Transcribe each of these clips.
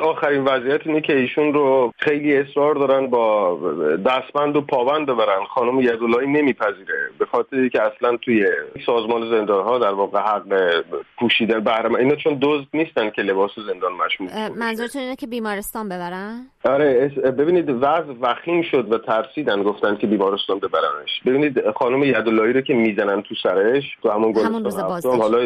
آخرین وضعیت اینه که ایشون رو خیلی اصرار دارن با دستبند و پابند ببرن. خانم یدولایی نمیپذیره. به خاطر که اصلا توی سازمان زندان ها در واقع حق پوشیدن بهره اینا چون دزد نیستن که لباس زندان مشمول منظورتون اینه که بیمارستان ببرن؟ آره ببینید وضع وخیم شد و ترسیدن گفتن که بیمارستان ببرنش. ببینید خانم یدولایی رو که می‌زنن تو سرش تو همون گلستان حالا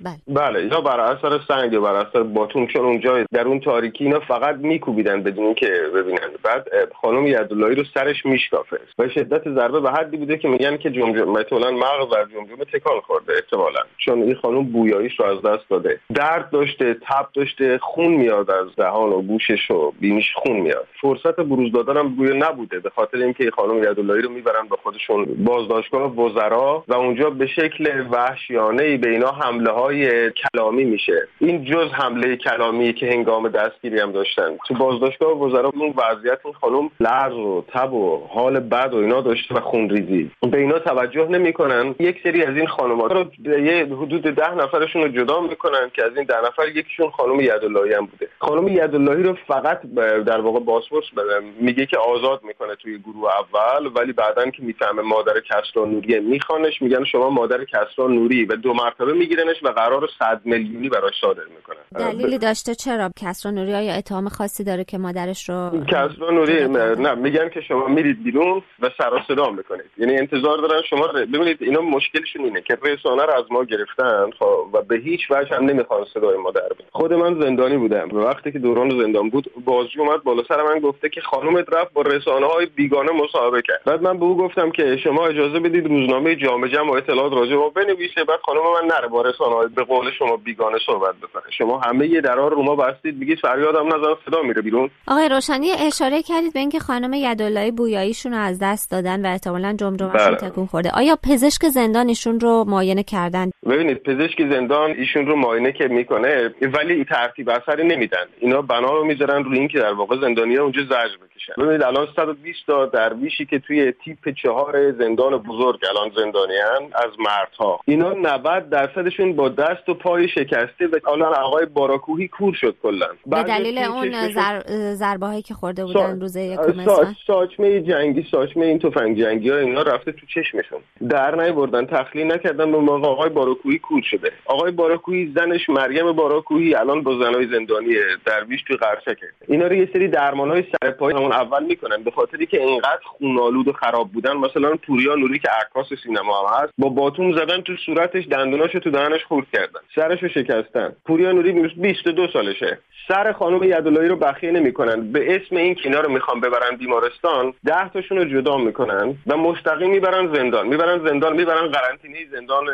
بله. بله یا بر اثر سنگ یا بر اثر باتون چون اونجا در اون تاریکی اینا فقط میکوبیدن بدون که ببینن. بعد خانم یدولایی رو سرش میشکافه. و شدت ضربه به حدی بوده که میگن که جمجمه مثلا مغز و جمجمه تکان خورده احتمالا. چون این خانم بویاییش رو از دست داده. درد داشته تب داشته خون میاد از دهان و گوشش و بینیش خون میاد. فرصت بروز دادن هم گویا نبوده به خاطر اینکه خانم یدولایی رو می‌برن به خودشون بازداشتگاه وزرا و اونجا به شکل وحشیانه ای به اینا حمله های کلامی میشه. این جز حمله کلامی که هنگام دستگیری هم داشتن. تو بازداشتگاه وزرا اون وضعیت این خانم لرز و تب و حال بد و اینا داشته و خونریزی. به اینا توجه نمی‌کنن. یک سری از این خانم‌ها رو یه حدود ده نفرشون رو جدا می‌کنن که از این ده نفر یکیشون خانم یداللهی هم بوده. خانم یداللهی رو فقط در واقع باسپورس میگه که آزاد می‌کنه توی گروه اول ولی بعدا که می‌فهمه مادر کسرا نوری میخوانش میگن شما مادر کسرا نوری و دو مرتبه میگیرنش و قرار صد میلیونی براش صادر می‌کنن. دلیلی داشته چرا کسرا نوری یا اتهام خاصی داره که مادرش رو کسرا نوری نه میگن که شما میرید بیرون و سر صدا می‌کنید. یعنی انتظار دارن شما ببینید اینا مشکلشون اینه که رسانه رو از ما گرفتن خب، و به هیچ وجه هم نمی‌خوان صدای ما در خود من زندانی بودم. و وقتی که دوران زندان بود بازجو اومد بالا سر من گفته که خانومت رفت با رسانه های بیگانه مصاحبه کرد. بعد من به او گفتم که شما اجازه بدید روزنامه جامعه جمع و اطلاعات راجع به بنویسه بعد خانم من نره با رسانه های به قول شما بیگانه صحبت بکنه. شما همه یه درار رو ما بستید بگید فریادم نزن صدا میره بیرون. آقای روشنی اشاره کردید به اینکه خانم یداللهی بویاییشون رو از دست دادن و احتمالاً جمجمهشون بله. تکون خورده. آیا پزشک زندان ایشون رو معاینه کردن؟ ببینید پزشک زندان ایشون رو معاینه که می‌کنه ولی ترتیب اثری نمیدن. اینا بنا رو می‌ذارن روی اینکه در واقع زندانی‌ها اونجا زجر بکشن. ببینید الان 120 تا درویشی که توی تیپ چهار زندان بزرگ الان زندانیان از مردها. اینا 90 درصدشون با دست و پای شکسته و الان آقای باراکوهی کور شد کلا. به دلیل اون ضربه هایی که خورده بودن روز یک ساچمه جنگی ساچمه این تفنگ جنگی ها اینا رفته تو چشمشون. در بردن تخلیه نکردن به موقع آقای باراکوهی کور شده. آقای باراکوهی زنش مریم باراکوهی الان با زنای زندانی درویش تو قرچکه اینا رو یه سری درمان های سر پای همون اول می‌کنن به خاطری که اینقدر خونالود و خراب بودن. مثلا پوریا نوری که عکاس سینما هم هست با باتوم زدن تو صورتش دندوناشو تو دهنش خورد کردن. سرشو شکستن. پوریا نوری 22 سالشه. سر خانم یدالایی رو بخیه نمی‌کنن. به اسم این که رو می‌خوان ببرن بیمارستان ده تاشون رو جدا می‌کنن و مستقیم می‌برن زندان. می‌برن زندان می‌برن قرنطینه زندان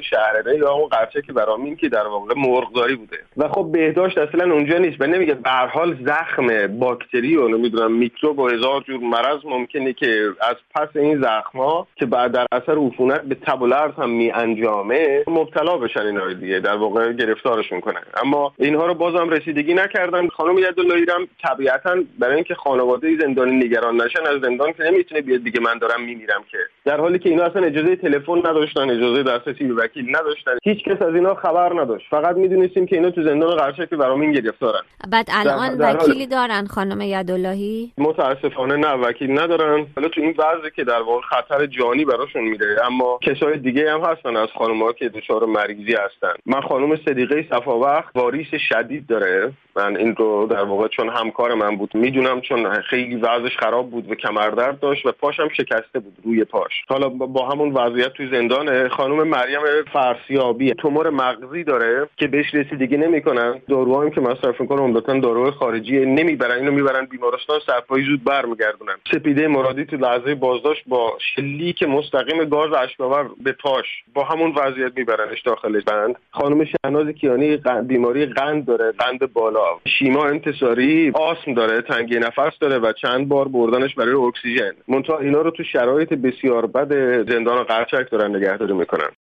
شهرده یا اون قرچه که برامین که در واقع مرغداری بوده. و خب بهداشت اصلا اونجا نیست. و نمیگه به حال زخم باکتری و نمی‌دونم میکروب و هزار جور مرض ممکنه که از پس این زخم ها که بعد در اثر عفونت به تب و هم می انجامه مبتلا بشن اینا دیگه در واقع گرفتارشون کنن. اما اینها رو بازم رسیدگی نکردن خانم یداللهی هم طبیعتا برای اینکه خانواده زندانی نگران نشن از زندان که نمی‌تونه بیاد دیگه من دارم میمیرم که. در حالی که اینا اصلا اجازه تلفن نداشتن اجازه دسترسی به وکیل نداشتن. هیچ کس از اینا خبر نداشت. فقط می‌دونستیم که اینا تو زندان قرچه که برامین گرفتارن. بعد الان وکیلی دارن خانم یداللهی؟ متاسفانه نه وکیل ندارن. حالا تو این وضعی که در واقع خطر جانی براشون میره اما کسای دیگه هم هستن از خانم‌ها که دچار مریضی هستن. من خانم صدیقه صفاوقت واریس شدید داره. من این رو در واقع چون همکار من بود می‌دونم چون خیلی وضعش خراب بود و کمردرد داشت و پاشم شکسته بود روی پاش. حالا با همون وضعیت توی زندان خانم مریم فرسیابی تومور مغزی داره که بهش رسیدگی نمی‌کنن. داروهایی که مصرف می‌کنن عمدتا داروهای خارجی نمی‌برن اینو می‌برن بیمارستان سرپایی زود برمیگردونن. سپیده مرادی تو لحظه بازداشت با شلیک مستقیم گاز اشکاور به پاش. با همون وضعیت میبرنش داخل بند. خانم شهناز کیانی بیماری قند داره قند بالا. شیما انتصاری آسم داره تنگی نفس داره و چند بار بردنش برای اکسیژن. منتها اینا رو تو شرایط بسیار بد زندان قرچک دارن نگهداری می‌کنن.